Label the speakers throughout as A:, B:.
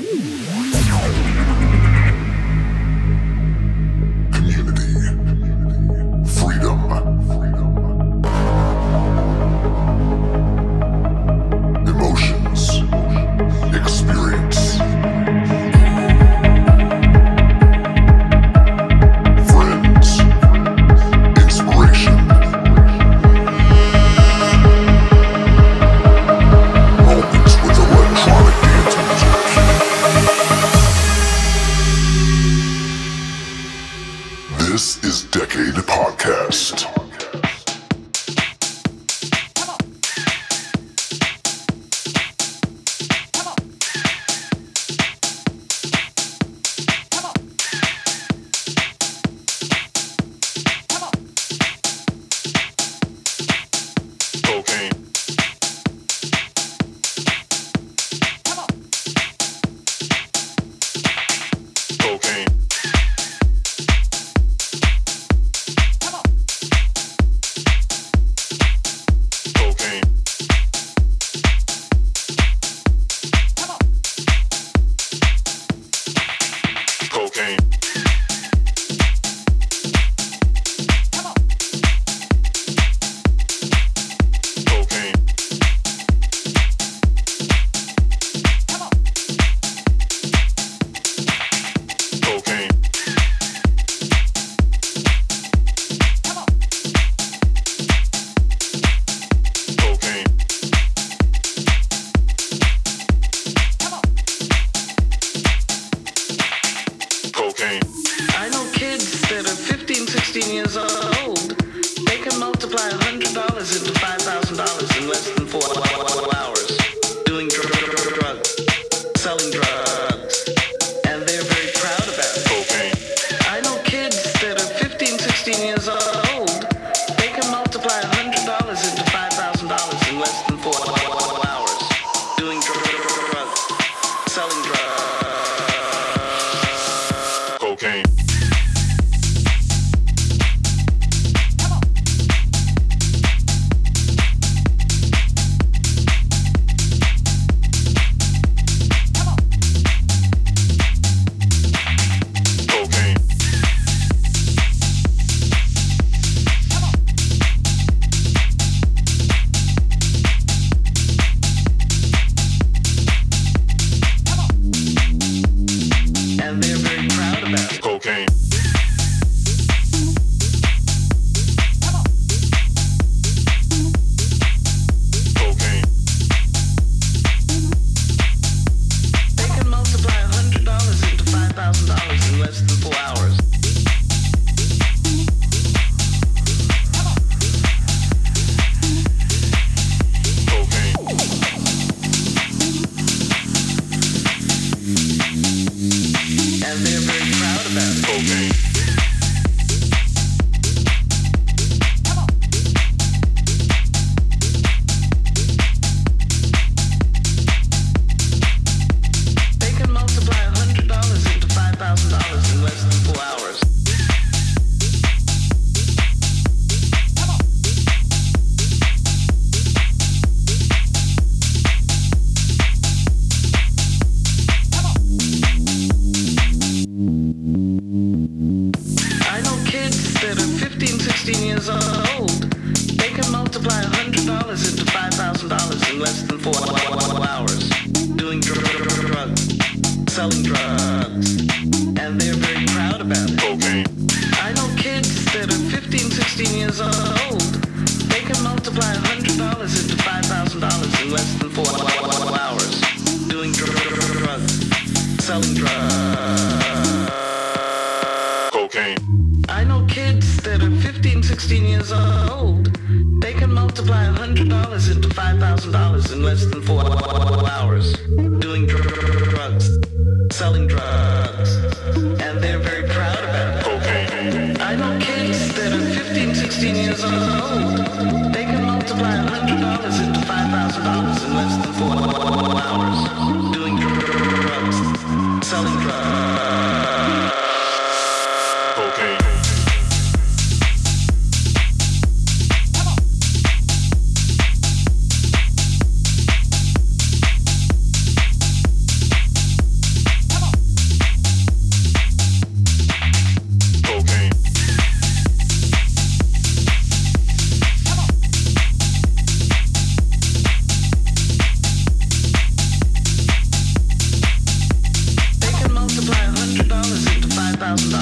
A: Música is a love.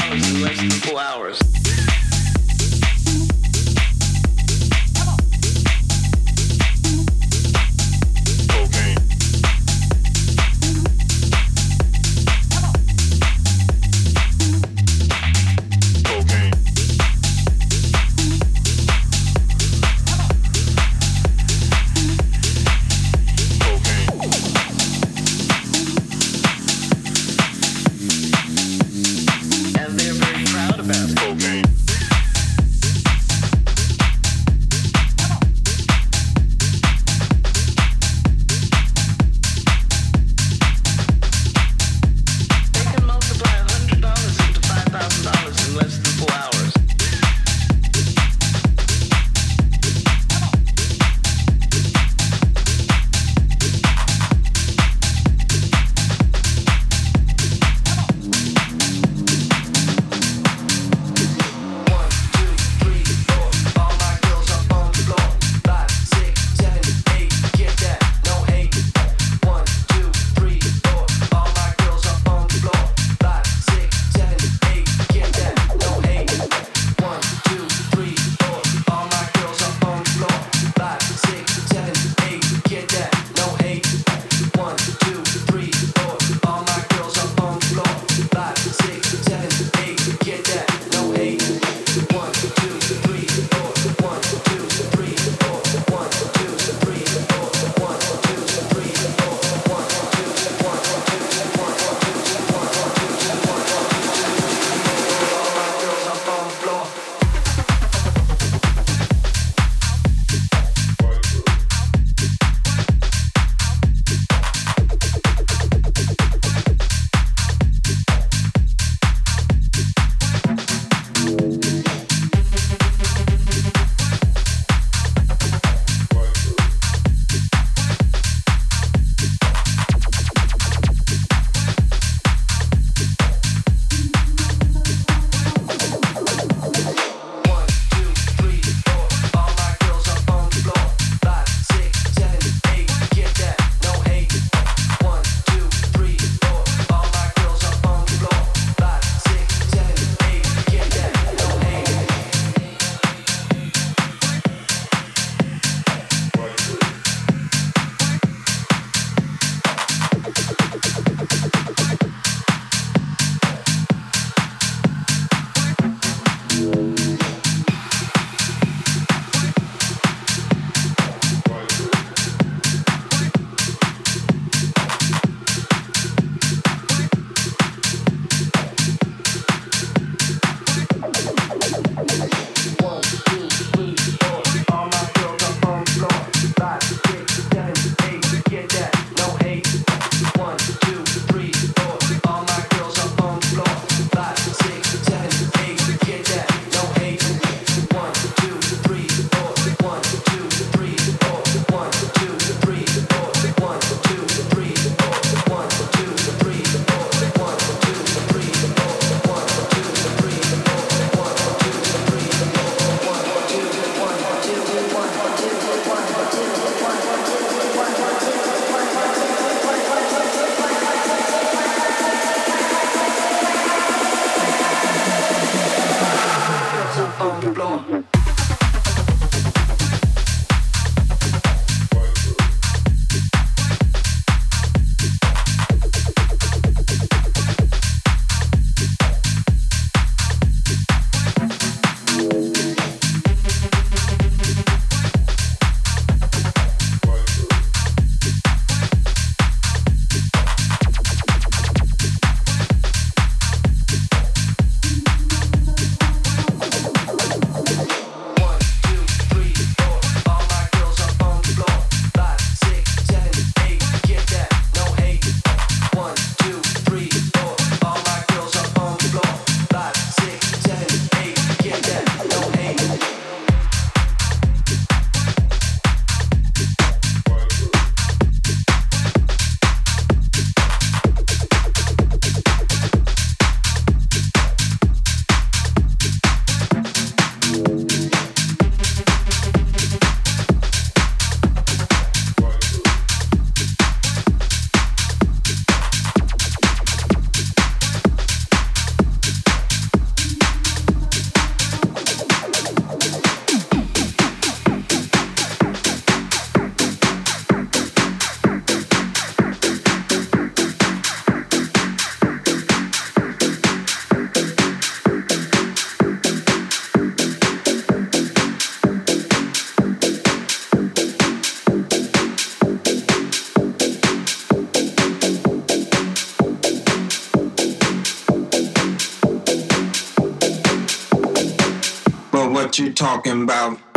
A: What you talking about.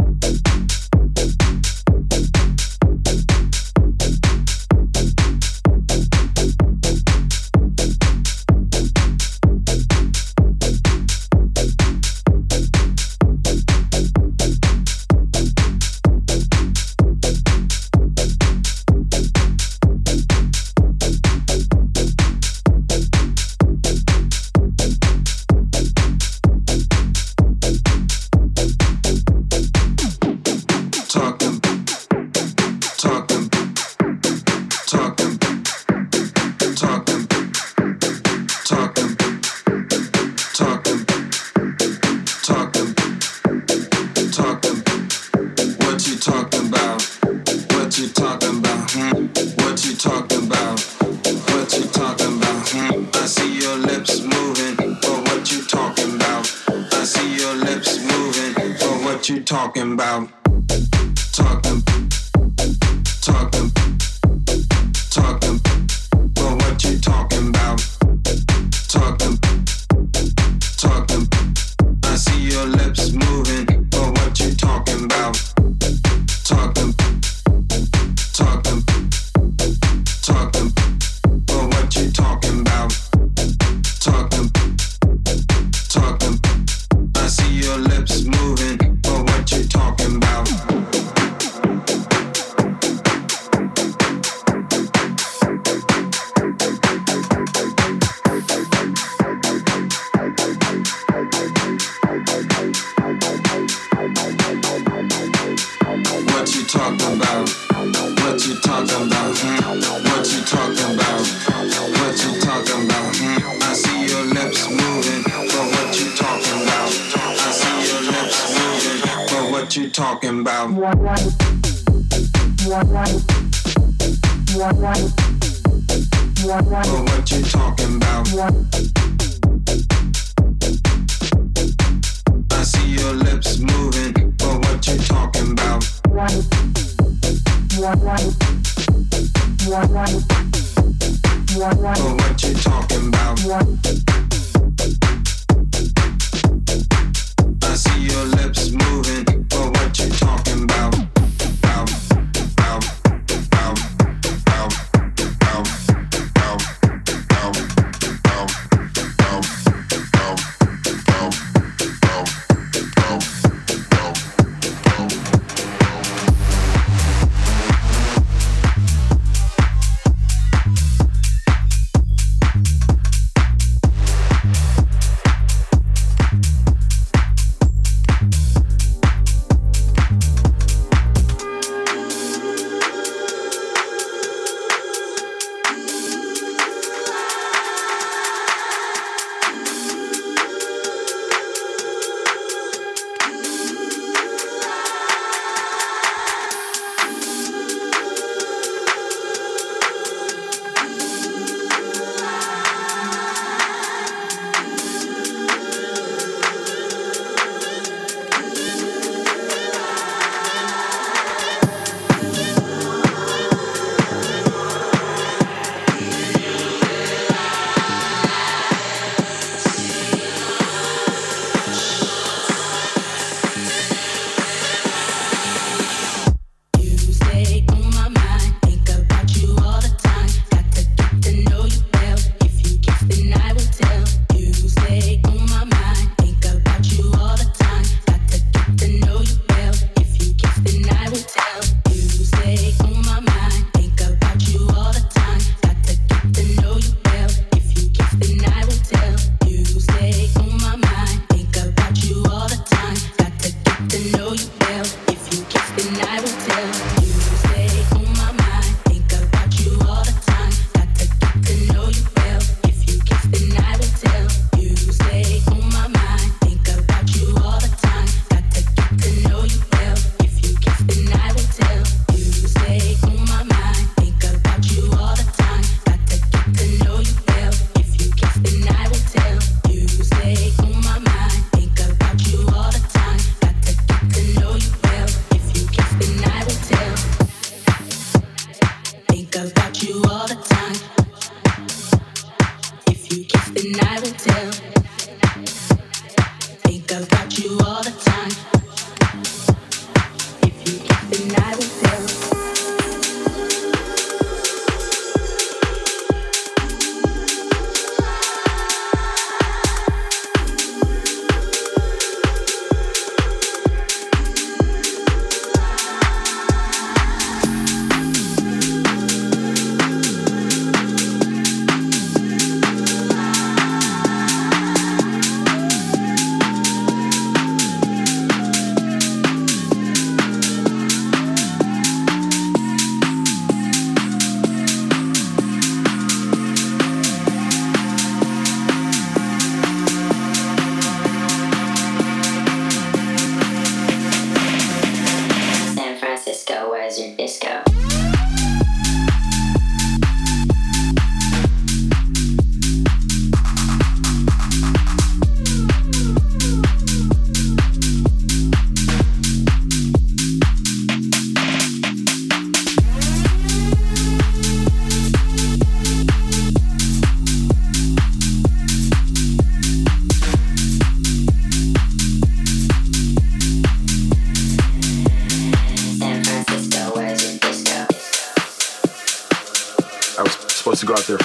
B: I will tell. About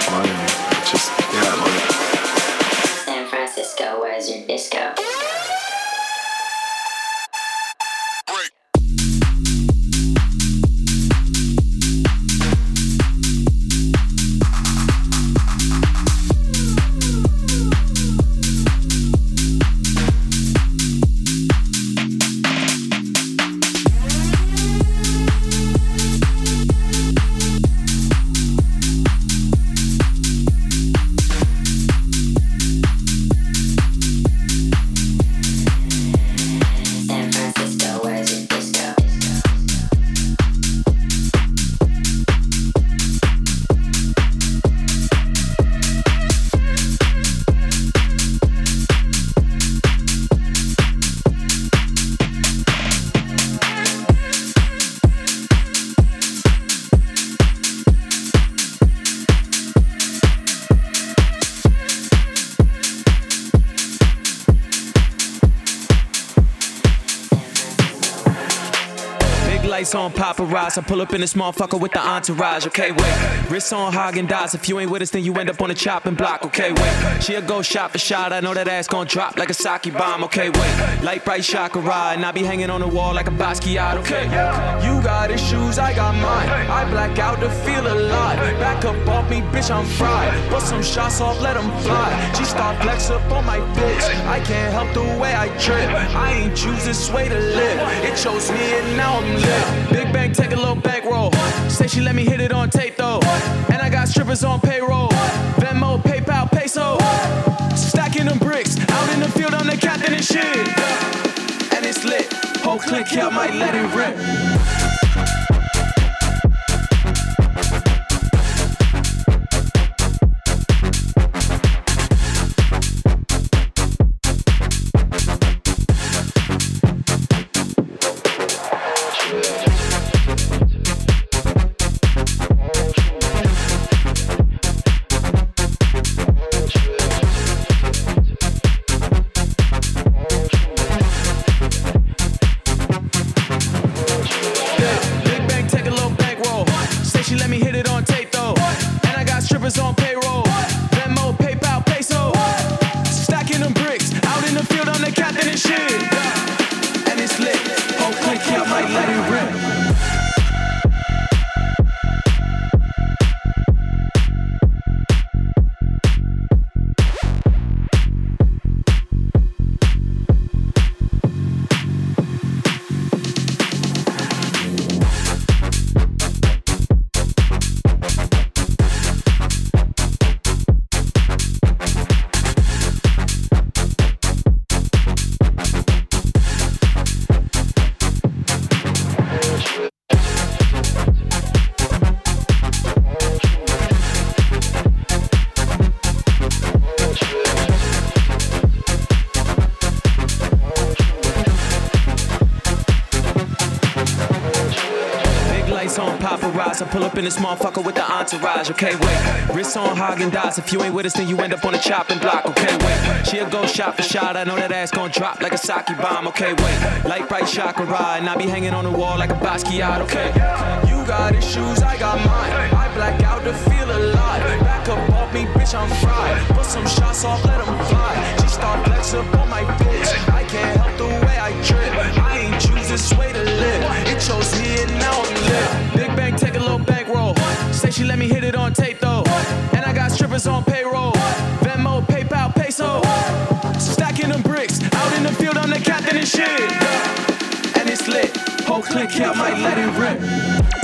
C: People
D: paparazzi. I pull up in this motherfucker with the entourage. Okay, wait. Wrists on Häagen-Dazs. If you ain't with us, then you end up on the chopping block. Okay, wait. She'll go shot for shot. I know that ass gon' drop like a sake bomb. Okay, wait. Light bright chakra and I be hanging on the wall like a Basquiat. Okay, you got issues, I got mine. I black out to feel alive. Back up off me, bitch, I'm fried. Bust some shots off, let 'em fly. She start flex up on my bitch. I can't help the way I trip. I ain't choose this way to live. It chose me and now I'm lit. Bang, take a little bankroll. Say she let me hit it on tape though. And I got strippers on payroll. Venmo, PayPal, peso. Stacking them bricks. Out in the field, I'm the captain and shit. And it's lit. Whole click here, might let it rip. Up in this motherfucker with the entourage. Okay, wait. Wrist on Häagen-Dazs. If you ain't with us, then you end up on the chopping block. Okay, wait. She'll go shot for shot. I know that ass gon' drop like a sake bomb. Okay, wait. Light bright chakra and I be hanging on the wall like a Basquiat. Okay. You got issues, I got mine. I black out to feel alive. Back up off me, bitch, I'm fried. Put some shots off, let them fly. She start flex up on my bitch. I can't help the way I trip. I ain't choose this way shit. And it's lit. Whole click, yeah, I might let it rip.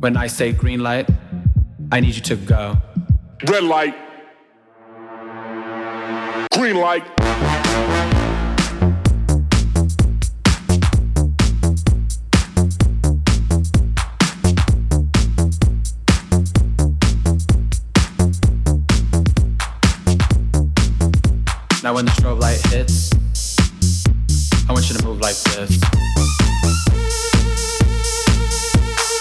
E: When I
F: say green light, I need you to go.
G: Red light. Green light.
F: Now when the strobe light hits, I want you to move like this.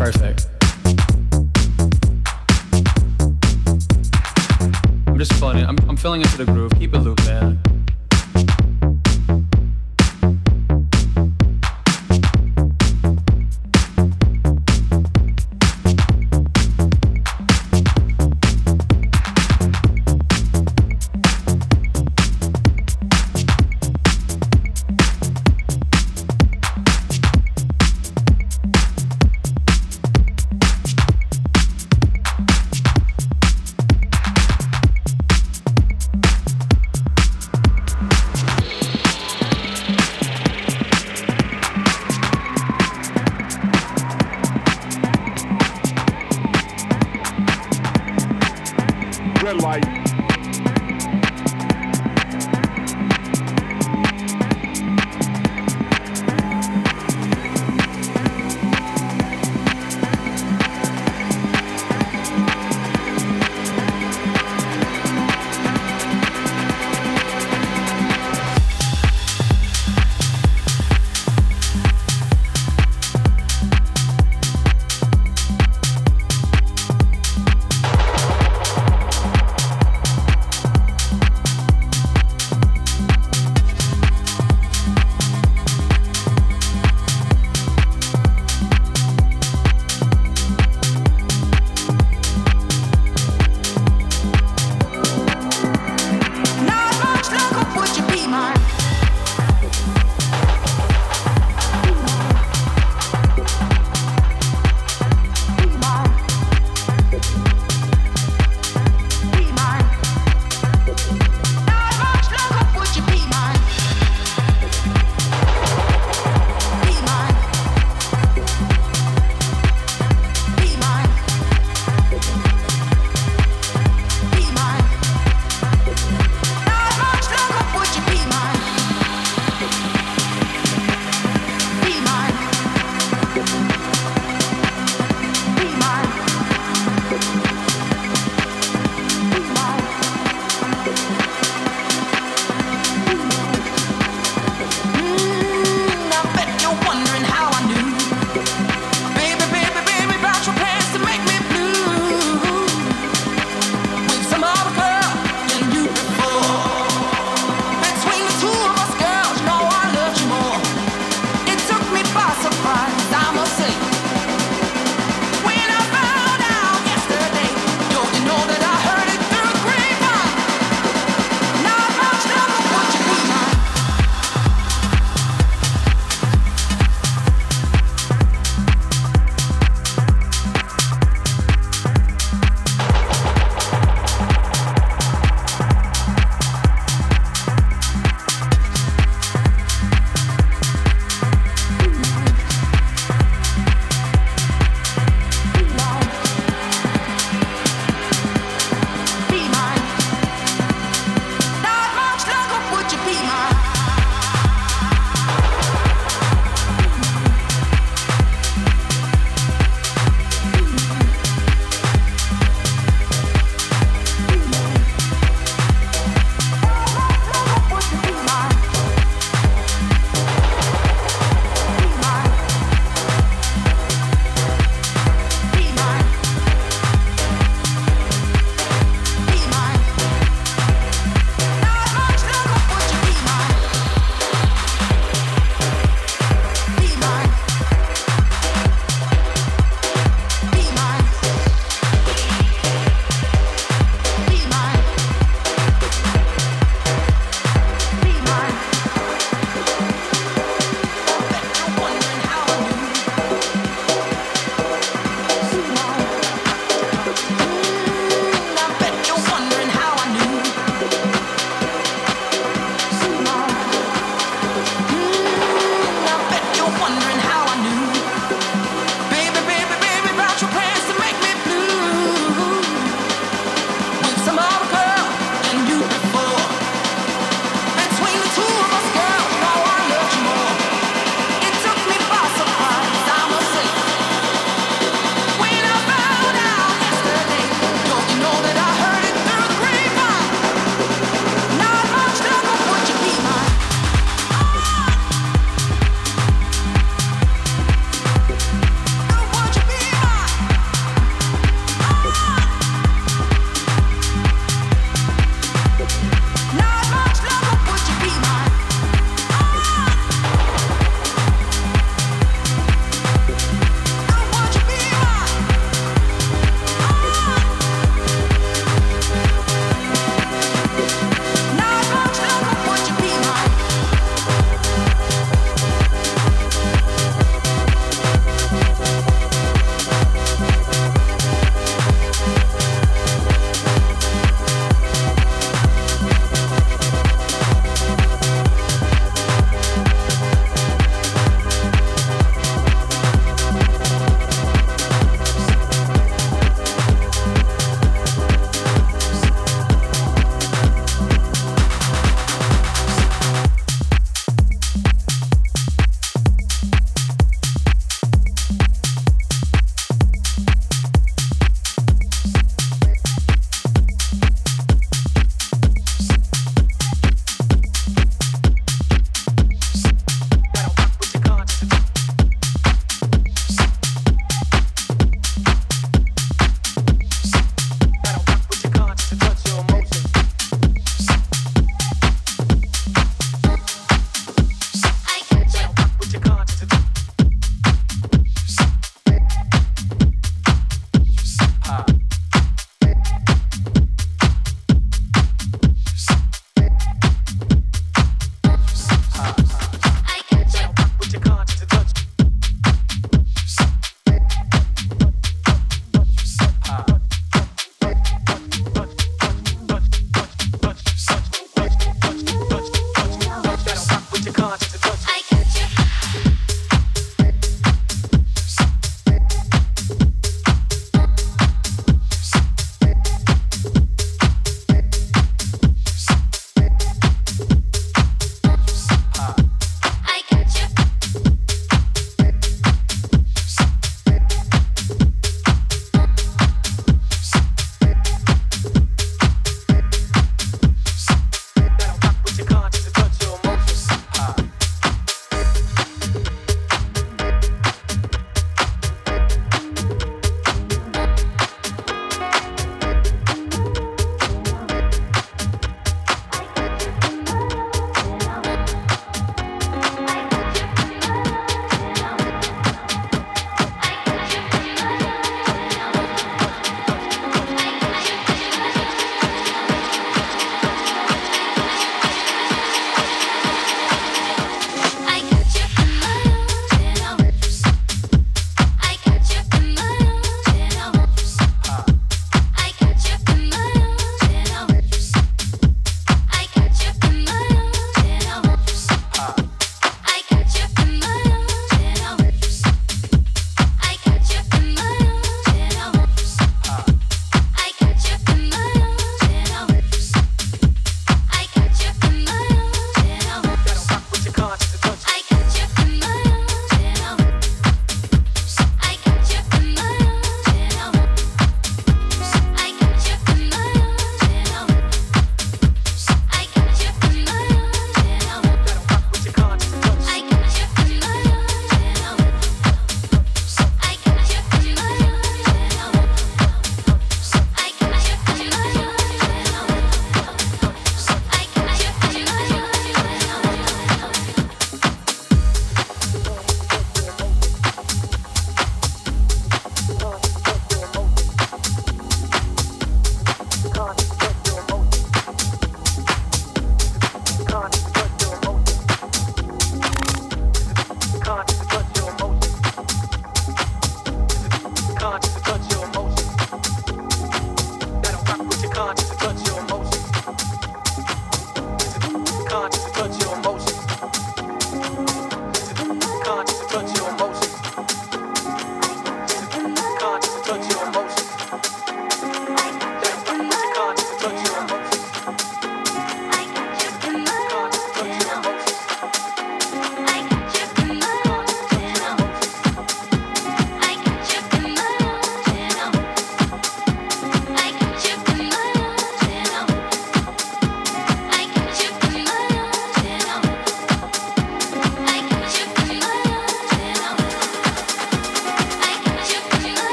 F: Perfect. I'm just it. I'm, I'm feeling into the groove. Keep it looping.
H: piece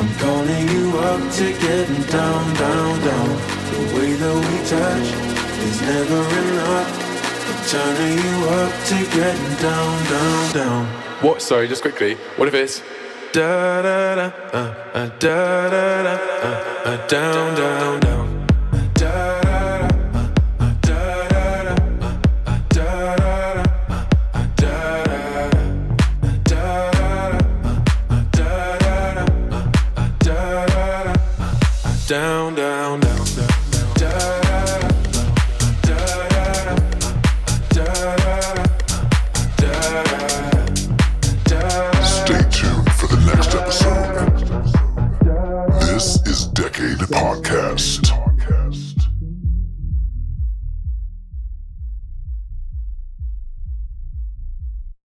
H: I'm calling you up to get down, down, down. The way that we touch is never enough. I'm turning you up to get down, down, down.
I: What? Sorry, just quickly. What if it's
H: Da da da, uh, uh, da da da, uh, uh, down, down, down.